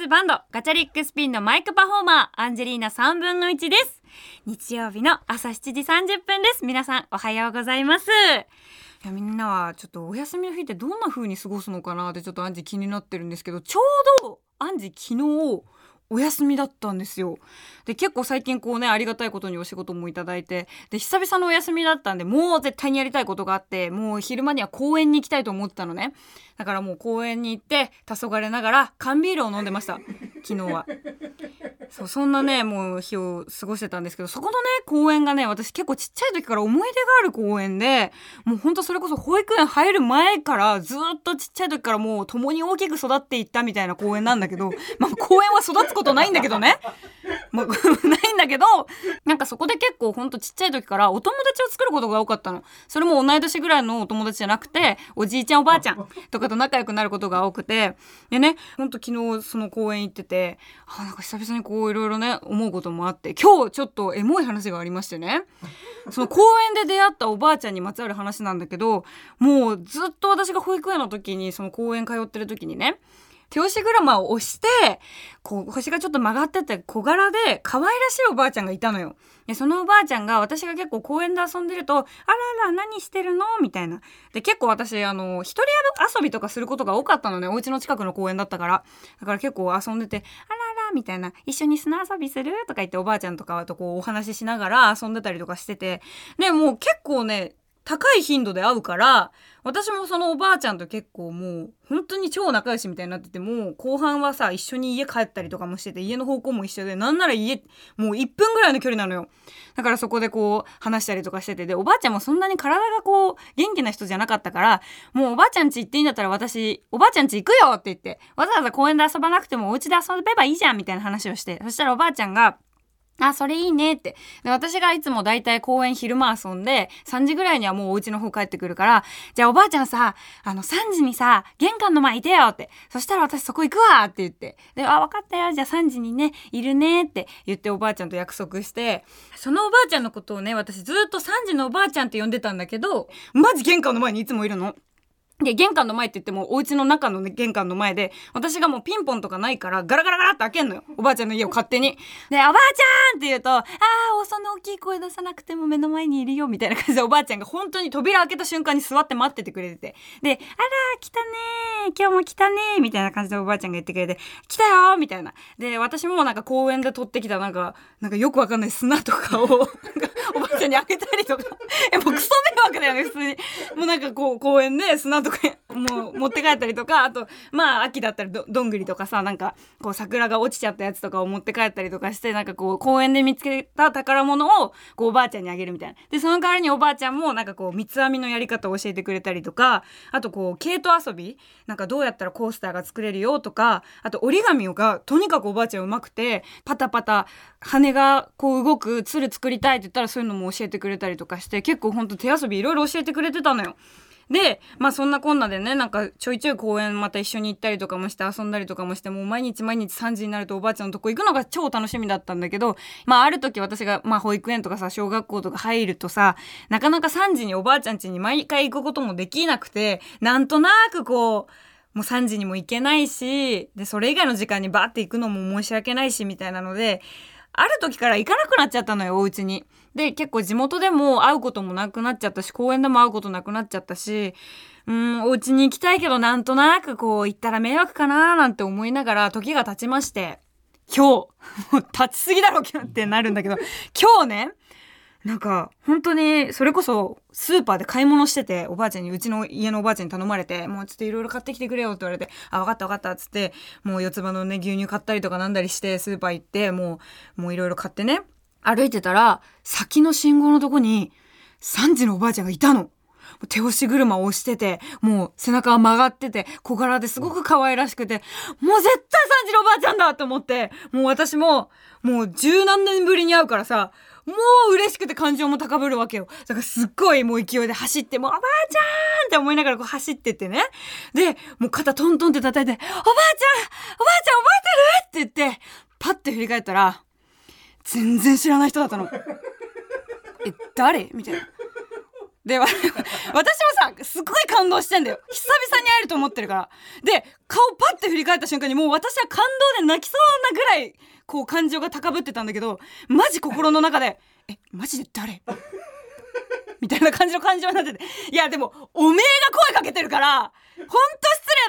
ズバンドガチャリックスピンのマイクパフォーマーアンジェリーナ3分の1です。日曜日の朝7時30分です。皆さんおはようございます。いやみんなはちょっとお休みの日ってどんな風に過ごすのかなってちょっとアンジ気になってるんですけどちょうどアンジ昨日お休みだったんですよ。で、結構最近こうね、ありがたいことにお仕事もいただいて、で、久々のお休みだったんで、もう絶対にやりたいことがあって、もう昼間には公園に行きたいと思ったのね。だからもう公園に行って、黄昏ながら缶ビールを飲んでました。昨日は。そうそんなねもう日を過ごしてたんですけどそこのね公園がね私結構ちっちゃい時から思い出がある公園でもうほんとそれこそ保育園入る前からずっとちっちゃい時からもう共に大きく育っていったみたいな公園なんだけどまあ公園は育つことないんだけどね。もう ないんだけどなんかそこで結構ほんとちっちゃい時からお友達を作ることが多かったの。それも同い年ぐらいのお友達じゃなくておじいちゃんおばあちゃんとかと仲良くなることが多くて。でねほんと昨日その公園行っててあなんか久々にこういろいろね思うこともあって今日ちょっとエモい話がありましてね。その公園で出会ったおばあちゃんにまつわる話なんだけどもうずっと私が保育園の時にその公園通ってる時にね手押し車を押して、こう、腰がちょっと曲がってて小柄で可愛らしいおばあちゃんがいたのよ。で、そのおばあちゃんが私が結構公園で遊んでると、あらら、何してるの？みたいな。で、結構私、あの、一人遊びとかすることが多かったのね。お家の近くの公園だったから。だから結構遊んでて、あらら、みたいな。一緒に砂遊びする？とか言っておばあちゃんとかとこうお話ししながら遊んでたりとかしてて。で、もう結構ね、高い頻度で会うから私もそのおばあちゃんと結構もう本当に超仲良しみたいになっててもう後半はさ一緒に家帰ったりとかもしてて家の方向も一緒でなんなら家もう1分ぐらいの距離なのよ。だからそこでこう話したりとかしててでおばあちゃんもそんなに体がこう元気な人じゃなかったからもうおばあちゃん家行っていいんだったら私おばあちゃん家行くよって言ってわざわざ公園で遊ばなくてもお家で遊べばいいじゃんみたいな話をしてそしたらおばあちゃんがあ、それいいねって。で、私がいつもだいたい公園昼間遊んで、3時ぐらいにはもうお家の方帰ってくるから、じゃあおばあちゃんさ、あの、3時にさ、玄関の前いてよって。そしたら私そこ行くわって言って。で、あ、分かったよ。じゃあ3時にね、いるねって言っておばあちゃんと約束して、そのおばあちゃんのことをね、私ずっと3時のおばあちゃんって呼んでたんだけど、マジ玄関の前にいつもいるの？で、玄関の前って言っても、お家の中の、ね、玄関の前で、私がもうピンポンとかないから、ガラガラガラって開けんのよ。おばあちゃんの家を勝手に。で、おばあちゃんって言うと、ああ、そんな大きい声出さなくても目の前にいるよ、みたいな感じでおばあちゃんが本当に扉開けた瞬間に座って待っててくれてて。で、あら、来たねー今日も来たねーみたいな感じでおばあちゃんが言ってくれて、来たよーみたいな。で、私もなんか公園で取ってきたなんか、なんかよくわかんない砂とかを、おばあちゃんに開けたりとか、え、もうクソ迷惑だよね、普通に。もうなんかこう、公園で砂とかとかもう持って帰ったりとかあとまあ秋だったらどどんぐりとかさなんかこう桜が落ちちゃったやつとかを持って帰ったりとかしてなんかこう公園で見つけた宝物をこうおばあちゃんにあげるみたいなでその代わりにおばあちゃんもなんかこう三つ編みのやり方を教えてくれたりとかあとこう毛糸遊びなんかどうやったらコースターが作れるよとかあと折り紙がとにかくおばあちゃんうまくてパタパタ羽がこう動く鶴作りたいって言ったらそういうのも教えてくれたりとかして結構ほんと手遊びいろいろ教えてくれてたのよ。で、まあそんなこんなでね、なんかちょいちょい公園また一緒に行ったりとかもして遊んだりとかもして、もう毎日毎日3時になるとおばあちゃんのとこ行くのが超楽しみだったんだけど、まあある時私が、まあ保育園とかさ、小学校とか入るとさ、なかなか3時におばあちゃん家に毎回行くこともできなくて、なんとなくこう、もう3時にも行けないし、で、それ以外の時間にバーって行くのも申し訳ないし、みたいなので、ある時から行かなくなっちゃったのよ、お家に。で、結構地元でも会うこともなくなっちゃったし、公園でも会うことなくなっちゃったし、うん、お家に行きたいけどなんとなくこう行ったら迷惑かなーなんて思いながら時が経ちまして、今日、もう経ちすぎだろってなるんだけど、今日ね、なんか、本当に、それこそ、スーパーで買い物してて、おばあちゃんに、うちの家のおばあちゃんに頼まれて、もうちょっといろいろ買ってきてくれよって言われて、あ、わかったわかったっつって、もう四つ葉のね、牛乳買ったりとかなんだりして、スーパー行って、もう、もういろいろ買ってね、歩いてたら、先の信号のとこに、3時のおばあちゃんがいたの。手押し車を押してて、もう背中が曲がってて、小柄ですごく可愛らしくて、もう絶対3時のおばあちゃんだと思って、もう私も、もう十何年ぶりに会うからさ、もう嬉しくて感情も高ぶるわけよ。だからすっごいもう勢いで走って、もうおばあちゃんって思いながらこう走ってってね。で、もう肩トントンって叩いて、おばあちゃんおばあちゃん覚えてる？って言って、パッて振り返ったら、全然知らない人だったの。え、誰？みたいな。で 私もさすごい感動してんだよ。久々に会えると思ってるから。で顔パッて振り返った瞬間にもう私は感動で泣きそうなぐらいこう感情が高ぶってたんだけどマジ心の中で「えマジで誰?」みたいな感じの感情になってて。いやでもおめえが声かけてるからほんと失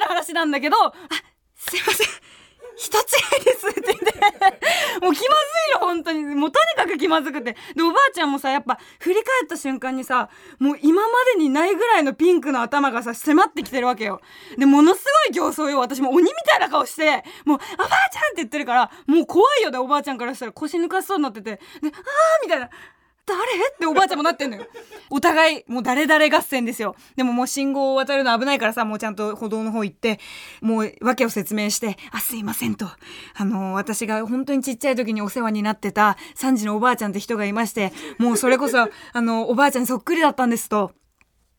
礼な話なんだけど「あすいません。一つです」って言って。もう気まずいよ本当に。もうとにかく気まずくて。でおばあちゃんもさやっぱ振り返った瞬間にさもう今までにないぐらいのピンクの頭がさ迫ってきてるわけよ。でものすごい形相よ。私も鬼みたいな顔してもう「おばあちゃん!」って言ってるからもう怖いよ。ねおばあちゃんからしたら腰抜かしそうになってて。で「あー」みたいな。誰？っておばあちゃんもなってんのよ。お互いもう誰々合戦ですよ。でももう信号を渡るの危ないからさもうちゃんと歩道の方行ってもう訳を説明して「あすいません」と。あの私が本当にちっちゃい時にお世話になってた3時のおばあちゃんって人がいましてもうそれこそあのおばあちゃんにそっくりだったんですと。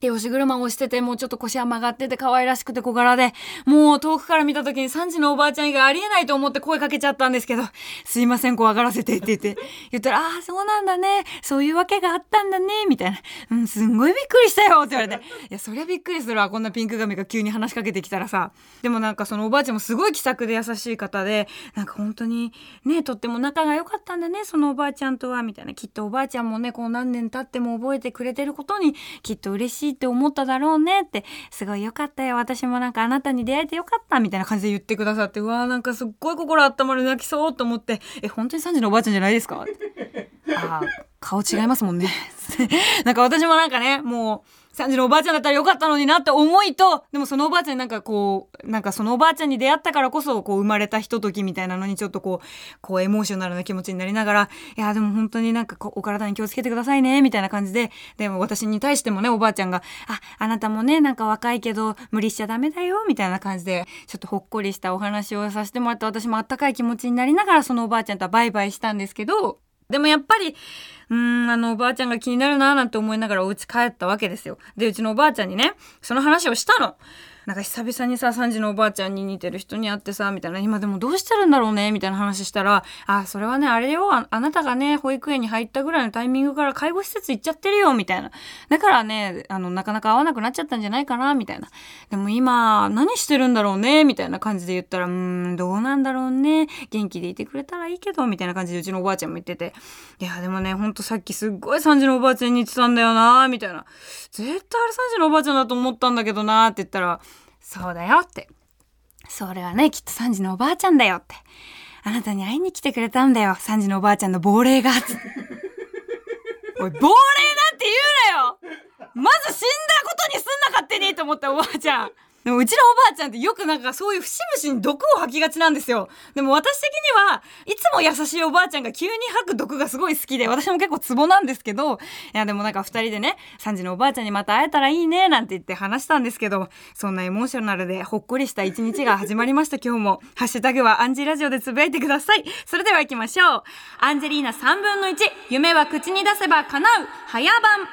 手押し車をしてて、もうちょっと腰は曲がってて可愛らしくて小柄で、もう遠くから見た時に3時のおばあちゃん以外ありえないと思って声かけちゃったんですけど、すいません、怖がらせてって言って、言ったら、ああ、そうなんだね。そういうわけがあったんだね。みたいな。うん、すんごいびっくりしたよって言われて。いや、そりゃびっくりするわ。こんなピンク髪が急に話しかけてきたらさ。でもなんかそのおばあちゃんもすごい気さくで優しい方で、なんか本当にね、とっても仲が良かったんだね、そのおばあちゃんとは。みたいな。きっとおばあちゃんもね、こう何年経っても覚えてくれてることに、きっと嬉しいって思っただろうねってすごいよかったよ。私もなんかあなたに出会えてよかったみたいな感じで言ってくださってうわーなんかすっごい心温まる泣きそうと思ってえ本当に3時のおばあちゃんじゃないですかあ顔違いますもんね。なんか私もなんかねもう3時のおばあちゃんだったらよかったのになって思いと、でもそのおばあちゃんになんかこう、なんかそのおばあちゃんに出会ったからこそ、こう生まれたひとときみたいなのにちょっとこう、こうエモーショナルな気持ちになりながら、いや、でも本当になんかお体に気をつけてくださいね、みたいな感じで、でも私に対してもね、おばあちゃんが、あ、あなたもね、なんか若いけど無理しちゃダメだよ、みたいな感じで、ちょっとほっこりしたお話をさせてもらって私もあったかい気持ちになりながらそのおばあちゃんとはバイバイしたんですけど、でもやっぱり、うーん、あの、おばあちゃんが気になるなーなんて思いながらお家帰ったわけですよ。で、うちのおばあちゃんにね、その話をしたの。なんか久々にさ、3時のおばあちゃんに似てる人に会ってさ、みたいな、今でもどうしてるんだろうね、みたいな話したら、あ、それはね、あれよあ、なたがね、保育園に入ったぐらいのタイミングから介護施設行っちゃってるよ、みたいな。だからね、あの、なかなか会わなくなっちゃったんじゃないかな、みたいな。でも今、何してるんだろうね、みたいな感じで言ったら、うーん、どうなんだろうね、元気でいてくれたらいいけど、みたいな感じでうちのおばあちゃんも言ってて、いや、でもね、ほんとさっきすっごい3時のおばあちゃんに似てたんだよな、みたいな。絶対あれ3時のおばあちゃんだと思ったんだけどな、って言ったら、そうだよって。それはね、きっと3時のおばあちゃんだよって。あなたに会いに来てくれたんだよ。3時のおばあちゃんの亡霊が。おい、亡霊なんて言うなよまず死んだことにすんな勝手にと思ったおばあちゃん。でもうちのおばあちゃんってよくなんかそういう節々に毒を吐きがちなんですよ。でも私的にはいつも優しいおばあちゃんが急に吐く毒がすごい好きで、私も結構ツボなんですけど、いやでもなんか二人でね、3時のおばあちゃんにまた会えたらいいねなんて言って話したんですけど、そんなエモーショナルでほっこりした一日が始まりました今日も。ハッシュタグはアンジーラジオでつぶやいてください。それでは行きましょう。アンジェリーナ3分の1、夢は口に出せば叶う、早番。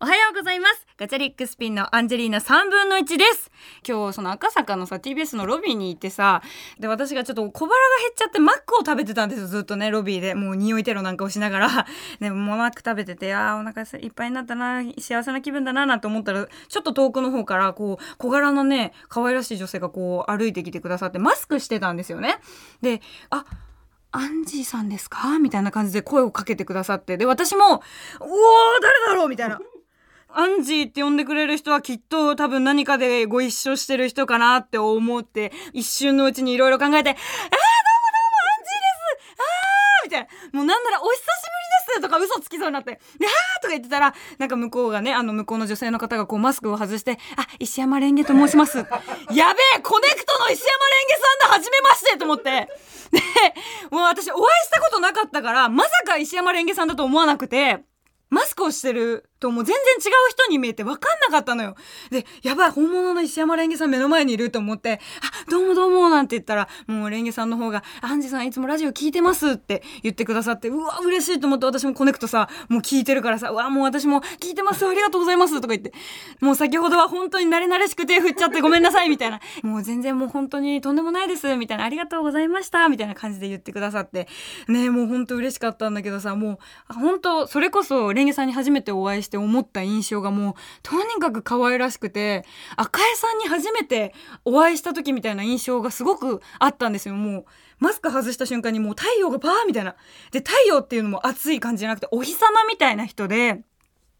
おはようございます。ガチャリックスピンのアンジェリーナ3分の1です。今日その赤坂のさ TBS のロビーに行ってさ、で私がちょっと小腹が減っちゃってマックを食べてたんですよ。ずっとね、ロビーで。もう匂いテロなんかをしながら。でもマック食べてて、あーお腹いっぱいになったな、幸せな気分だななんて思ったら、ちょっと遠くの方からこう小柄のね、可愛らしい女性がこう歩いてきてくださってマスクしてたんですよね。で、あ、アンジーさんですか？みたいな感じで声をかけてくださって。で、私も、うおー、誰だろう？みたいな。アンジーって呼んでくれる人はきっと多分何かでご一緒してる人かなって思って、一瞬のうちにいろいろ考えて、あーどうもどうもアンジーですあーみたいな。もうなんならお久しぶりですとか嘘つきそうになって、で、あーとか言ってたら、なんか向こうがね、あの向こうの女性の方がこうマスクを外して、あ、石山レンゲと申します。やべえコネクトの石山レンゲさんだ初めましてと思って。で、もう私お会いしたことなかったから、まさか石山レンゲさんだと思わなくて、マスクをしてるともう全然違う人に見えて分かんなかったのよ。で、やばい、本物の石山レンゲさん目の前にいると思って、あ、どうもどうもなんて言ったら、もうレンゲさんの方が、アンジさんいつもラジオ聞いてますって言ってくださって、うわ、嬉しいと思って私もコネクトさ、もう聞いてるからさ、うわ、もう私も聞いてます、ありがとうございますとか言って、もう先ほどは本当に慣れ慣れしく手振っちゃってごめんなさいみたいな、もう全然もう本当にとんでもないですみたいな、ありがとうございましたみたいな感じで言ってくださって、ね、もう本当嬉しかったんだけどさ、もう本当それこそレンゲさんに初めてお会いして思った印象がもうとにかく可愛らしくて赤江さんに初めてお会いした時みたいな印象がすごくあったんですよ。もうマスク外した瞬間にもう太陽がパーみたいな。で太陽っていうのも暑い感じじゃなくてお日様みたいな人で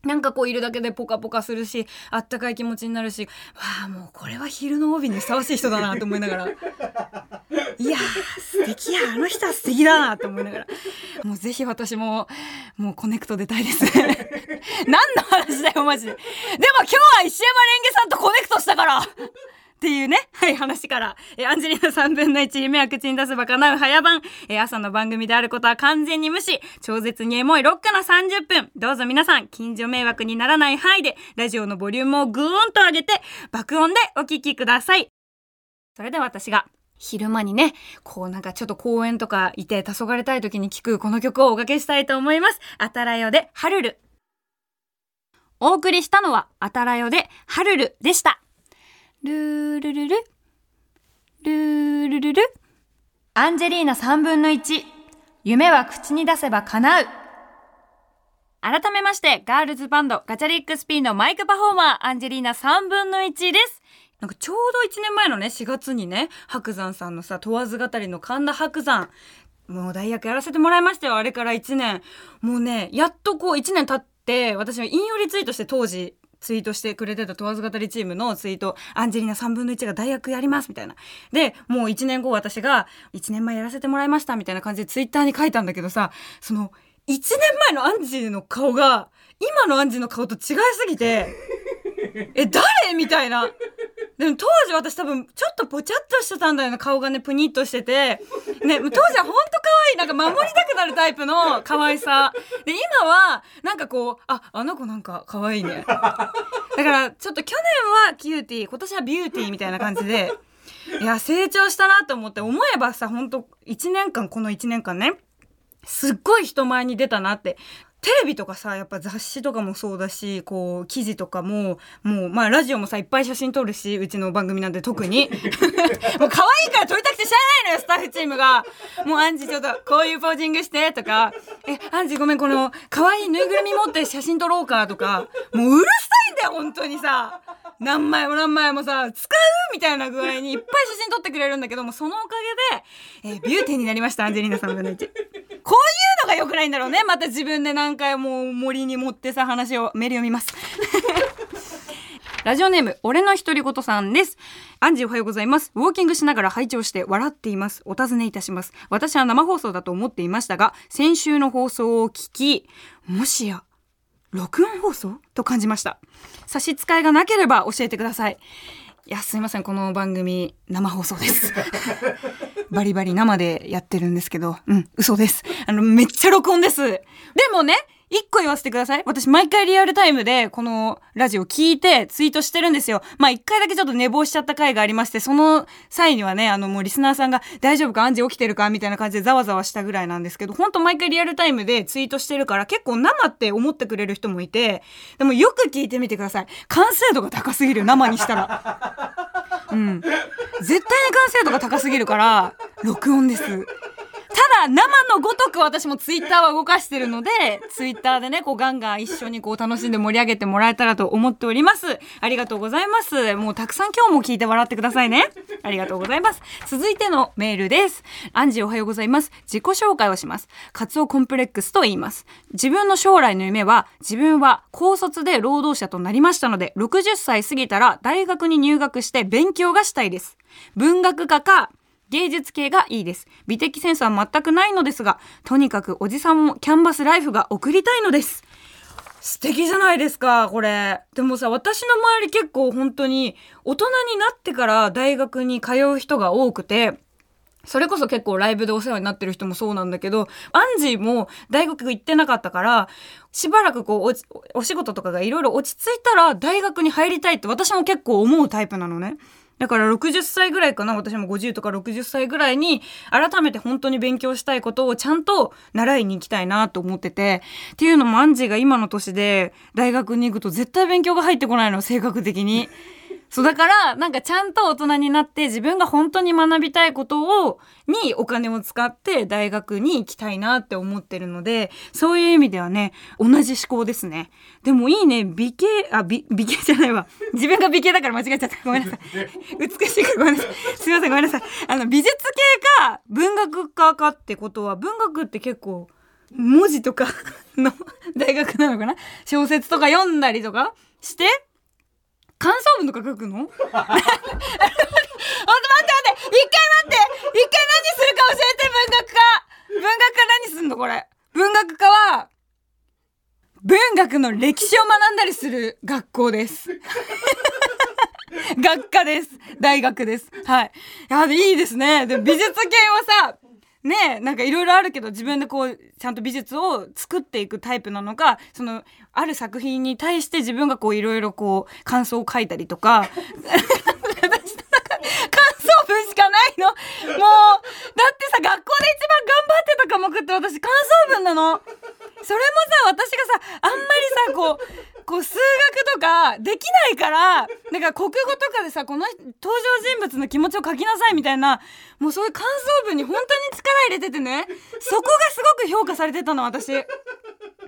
なんかこういるだけでポカポカするし、あったかい気持ちになるし、わあもうこれは昼の帯にふさわしい人だなと思いながら。いやー素敵や、あの人は素敵だなと思いながら。もうぜひ私も、もうコネクト出たいです。何の話だよ、マジで。でも今日は石山レンゲさんとコネクトしたからっていうね、はい、話から、えアンジェリーナ3分の1、夢は口に出せば叶う早番、え朝の番組であることは完全に無視、超絶にエモいロックな30分、どうぞ皆さん、近所迷惑にならない範囲で、ラジオのボリュームをぐーんと上げて、爆音でお聴きください。それでは私が、昼間にね、こうなんかちょっと公園とかいて黄昏たい時に聴くこの曲をおかけしたいと思います。あたらよで、ハルル。お送りしたのは、あたらよで、ハルルでした。ルールルル。ルールルル。アンジェリーナ3分の1。夢は口に出せば叶う。改めまして、ガールズバンドガチャリックスピンのマイクパフォーマー、アンジェリーナ3分の1です。なんかちょうど1年前のね、4月にね、白山さんのさ、問わず語りの神田白山、もう大学やらせてもらいましたよ、あれから1年。もうね、やっとこう1年経って、私は引用リツイートして当時、ツイートしてくれてた問わず語りチームのツイート、アンジェリーナ3分の1が大学やりますみたいな。で、もう1年後私が1年前やらせてもらいましたみたいな感じでツイッターに書いたんだけどさ、その1年前のアンジーの顔が今のアンジーの顔と違いすぎて、え、誰？みたいな。でも当時私多分ちょっとぽちゃっとしてたんだよな顔がねプニッとしててね当時はほんといなんか守りたくなるタイプの可愛さ。で今はなんかこうああの子なんか可愛いね。だからちょっと去年はキューティー今年はビューティーみたいな感じでいや成長したなと思って思えばさほんと1年間この1年間ねすっごい人前に出たなってテレビとかさやっぱ雑誌とかもそうだしこう記事とかももうまあラジオもさいっぱい写真撮るしうちの番組なんて特に。もう可愛いから撮りたくてしゃあないのよスタッフチームが。もうアンジちょっとこういうポージングしてとか。えアンジごめんこの可愛いぬいぐるみ持って写真撮ろうかとか。もううるさいんだよ本当にさ。何枚も何枚もさ使うみたいな具合にいっぱい写真撮ってくれるんだけどもそのおかげで、えー、ビューティーになりましたアンジェリーナさん分の1こういうのが良くないんだろうねまた自分で何回も森に持ってさ話をメール読みます ラジオネーム、俺の独り言さんです。アンジーおはようございます。ウォーキングしながら拝聴して笑っています。お尋ねいたします。私は生放送だと思っていましたが、先週の放送を聞き、もしや、録音放送？と感じました。差し支えがなければ教えてください。いや、すいません。この番組、生放送です。バリバリ生でやってるんですけど、うん、嘘です。あの、めっちゃ録音です。でもね、一個言わせてください。私毎回リアルタイムでこのラジオ聞いてツイートしてるんですよ。まあ一回だけちょっと寝坊しちゃった回がありまして、その際にはね、あのもうリスナーさんが大丈夫か？アンジ起きてるか？みたいな感じでざわざわしたぐらいなんですけど、ほんと毎回リアルタイムでツイートしてるから結構生って思ってくれる人もいて、でもよく聞いてみてください。完成度が高すぎる、生にしたら。うん。絶対に完成度が高すぎるから、録音です。ただ生のごとく私もツイッターは動かしてるのでツイッターでねこうガンガン一緒にこう楽しんで盛り上げてもらえたらと思っております。ありがとうございます。もうたくさん今日も聞いて笑ってくださいね。ありがとうございます。続いてのメールです。アンジーおはようございます。自己紹介をします。カツオコンプレックスと言います。自分の将来の夢は自分は高卒で労働者となりましたので60歳過ぎたら大学に入学して勉強がしたいです。文学科か芸術系がいいです。美的センスは全くないのですが、とにかくおじさんもキャンバスライフが送りたいのです。素敵じゃないですか、これ。でもさ、私の周り結構本当に大人になってから大学に通う人が多くて、それこそ結構ライブでお世話になってる人もそうなんだけど、アンジーも大学行ってなかったから、しばらくこうお、お仕事とかがいろいろ落ち着いたら大学に入りたいって私も結構思うタイプなのね。だから60歳ぐらいかな私も50とか60歳ぐらいに改めて本当に勉強したいことをちゃんと習いに行きたいなと思っててっていうのもアンジーが今の年で大学に行くと絶対勉強が入ってこないの性格的に。そうだからなんかちゃんと大人になって自分が本当に学びたいことをにお金を使って大学に行きたいなって思ってるのでそういう意味ではね同じ思考ですね。でもいいね美形あ美美形じゃないわ。自分が美形だから間違えちゃった。ごめんなさい。美しいから。ごめんなさい。すいません。ごめんなさい。あの美術系か文学科かってことは文学って結構文字とかの大学なのかな？小説とか読んだりとかして感想文とか書くの？ほんと待って待って。一回待って。一回何するか教えて文学科。文学科何すんのこれ？文学科は文学の歴史を学んだりする学校です。学科です。大学です。はい。いやいいですね。で美術系はさねなんかいろいろあるけど自分でこうちゃんと美術を作っていくタイプなのかそのある作品に対して自分がこういろいろこう感想を書いたりとか。感想文しかないの。もうだってさ学校で一番頑張ってた科目って私感想文なの。それもさ私がさあんまりさこう こう数学とかできないからだか国語とかでさこの登場人物の気持ちを書きなさいみたいなもうそういう感想文に本当に力入れててねそこがすごく評価されてたの私。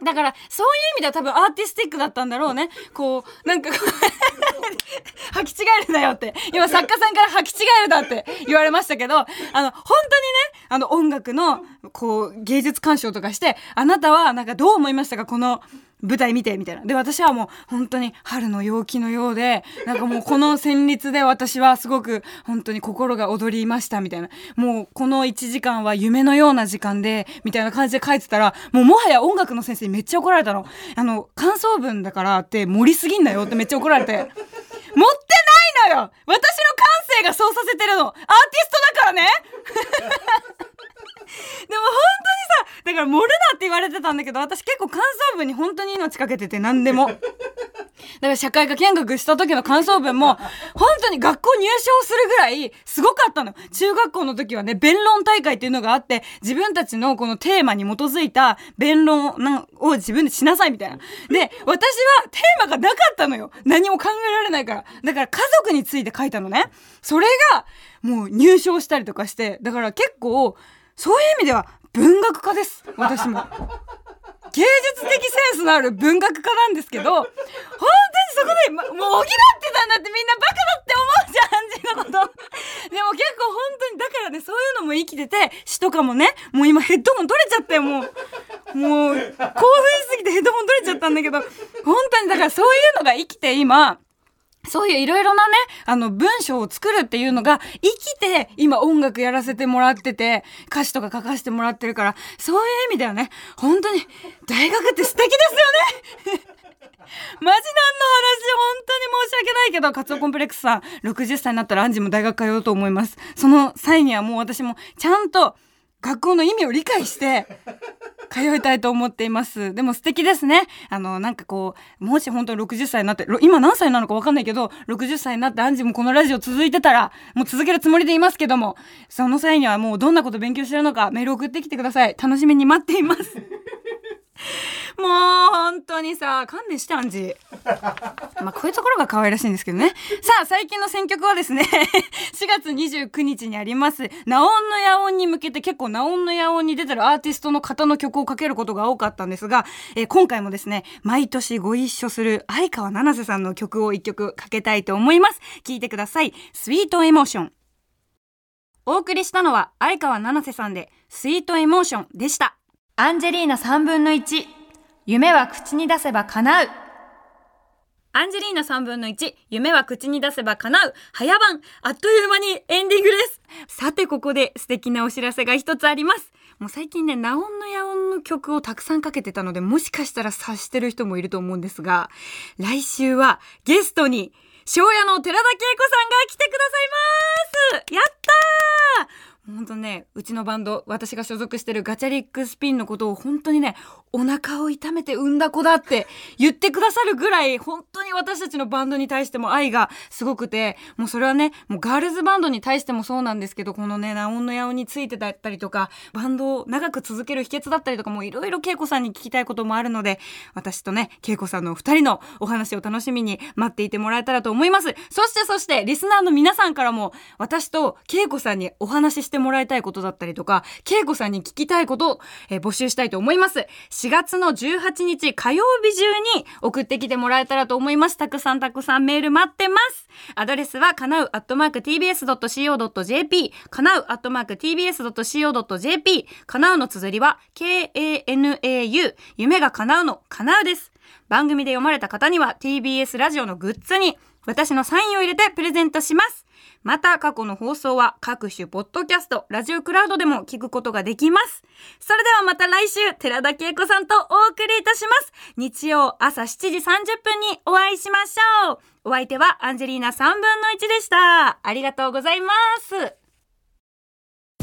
だからそういう意味では多分アーティスティックだったんだろうねこうなんか 履き違えるなよって今作家さんから履き違えるだって言われましたけどあの本当にあの音楽のこう芸術鑑賞とかしてあなたはなんかどう思いましたか？この舞台見てみたいな。で私はもう本当に春の陽気のようでなんかもうこの旋律で私はすごく本当に心が躍りましたみたいな。もうこの1時間は夢のような時間でみたいな感じで書いてたらもうもはや音楽の先生にめっちゃ怒られたの。あの感想文だからって盛りすぎんなよってめっちゃ怒られて。持っのよ。私の感性がそうさせてるの。アーティストだからね。でも本当にさだから盛るなって言われてたんだけど私結構感想文に本当に命かけてて何でも。だから社会科見学した時の感想文も本当に学校入賞するぐらいすごかったの。中学校の時はね弁論大会っていうのがあって自分たちのこのテーマに基づいた弁論を自分でしなさいみたいな。で私はテーマがなかったのよ。何も考えられないから。だから家族について書いたのね。それがもう入賞したりとかしてだから結構そういう意味では文学科です。私も。芸術的センスのある文学科なんですけど本当にそこで、ま、もう補ってたんだってみんなバカだって思うじゃんアンジのこと。でも結構本当にだからねそういうのも生きてて詩とかもねもう今ヘッドホン取れちゃってもうもう興奮しすぎてヘッドホン取れちゃったんだけど本当にだからそういうのが生きて今そういういろいろなね、あの文章を作るっていうのが生きて今音楽やらせてもらってて、歌詞とか書かせてもらってるから、そういう意味ではね、本当に大学って素敵ですよね マジ何の話本当に申し訳ないけど、カツオコンプレックスさん、60歳になったらアンジも大学通うと思います。その際にはもう私もちゃんと学校の意味を理解して通いたいと思っています。でも素敵ですね。あのなんかこうもし本当に60歳になって今何歳なのかわかんないけど60歳になってアンジもこのラジオ続いてたらもう続けるつもりでいますけどもその際にはもうどんなこと勉強してるのかメール送ってきてください。楽しみに待っています。もう本当にさ勘弁してアンジ まあこういうところが可愛らしいんですけどね。さあ最近の選曲はですね 4月29日にありますナオンの野音に向けて結構ナオンの野音に出てるアーティストの方の曲をかけることが多かったんですが、えー、今回もですね毎年ご一緒する相川七瀬さんの曲を一曲かけたいと思います。聴いてください。スイートエモーションお送りしたのは相川七瀬さんでスイートエモーションでしたアンジェリーナ3分の1夢は口に出せば叶う。アンジェリーナ3分の1夢は口に出せば叶う。早番。あっという間にエンディングです。さてここで素敵なお知らせが一つあります。もう最近ねナオンの野音の曲をたくさんかけてたのでもしかしたら察してる人もいると思うんですが来週はゲストに庄屋の寺田恵子さんが来てくださいます。やったー本当ねうちのバンド私が所属してるガチャリックスピンのことを本当にねお腹を痛めて産んだ子だって言ってくださるぐらい本当に私たちのバンドに対しても愛がすごくてもうそれはねもうガールズバンドに対してもそうなんですけどこのねナオンのヤオについてだったりとかバンドを長く続ける秘訣だったりとかもういろいろ恵子さんに聞きたいこともあるので私とね恵子さんのお二人のお話を楽しみに待っていてもらえたらと思います。そしてそしてリスナーの皆さんからも私と恵子さんにお話ししてもらいたいことだったりとか恵子さんに聞きたいことを、えー募集したいと思います。4月の18日火曜日中に送ってきてもらえたらと思います。たくさんたくさんメール待ってます。アドレスはかなうアットマーク tbs.co.jp かなうアットマーク tbs.co.jp かなうの綴りは k-a-n-a-u 夢が叶うのかなうです。番組で読まれた方には TBS ラジオのグッズに私のサインを入れてプレゼントします。また過去の放送は各種ポッドキャスト、ラジオクラウドでも聞くことができます。それではまた来週、寺田恵子さんとお送りいたします。日曜朝7時30分にお会いしましょう。お相手はアンジェリーナ3分の1でした。ありがとうございます。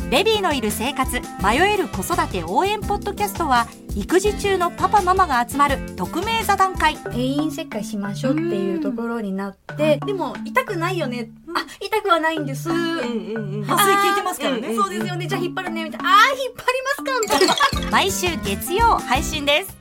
ベビーのいる生活迷える子育て応援ポッドキャストは育児中のパパママが集まる匿名座談会。定員切開しましょうっていうところになって、でも痛くないよね、あ痛くはないんです、麻酔効いてますからね。そうですよね。じゃあ引っ張るね。みたいな。あー引っ張りますか。みたいな毎週月曜配信です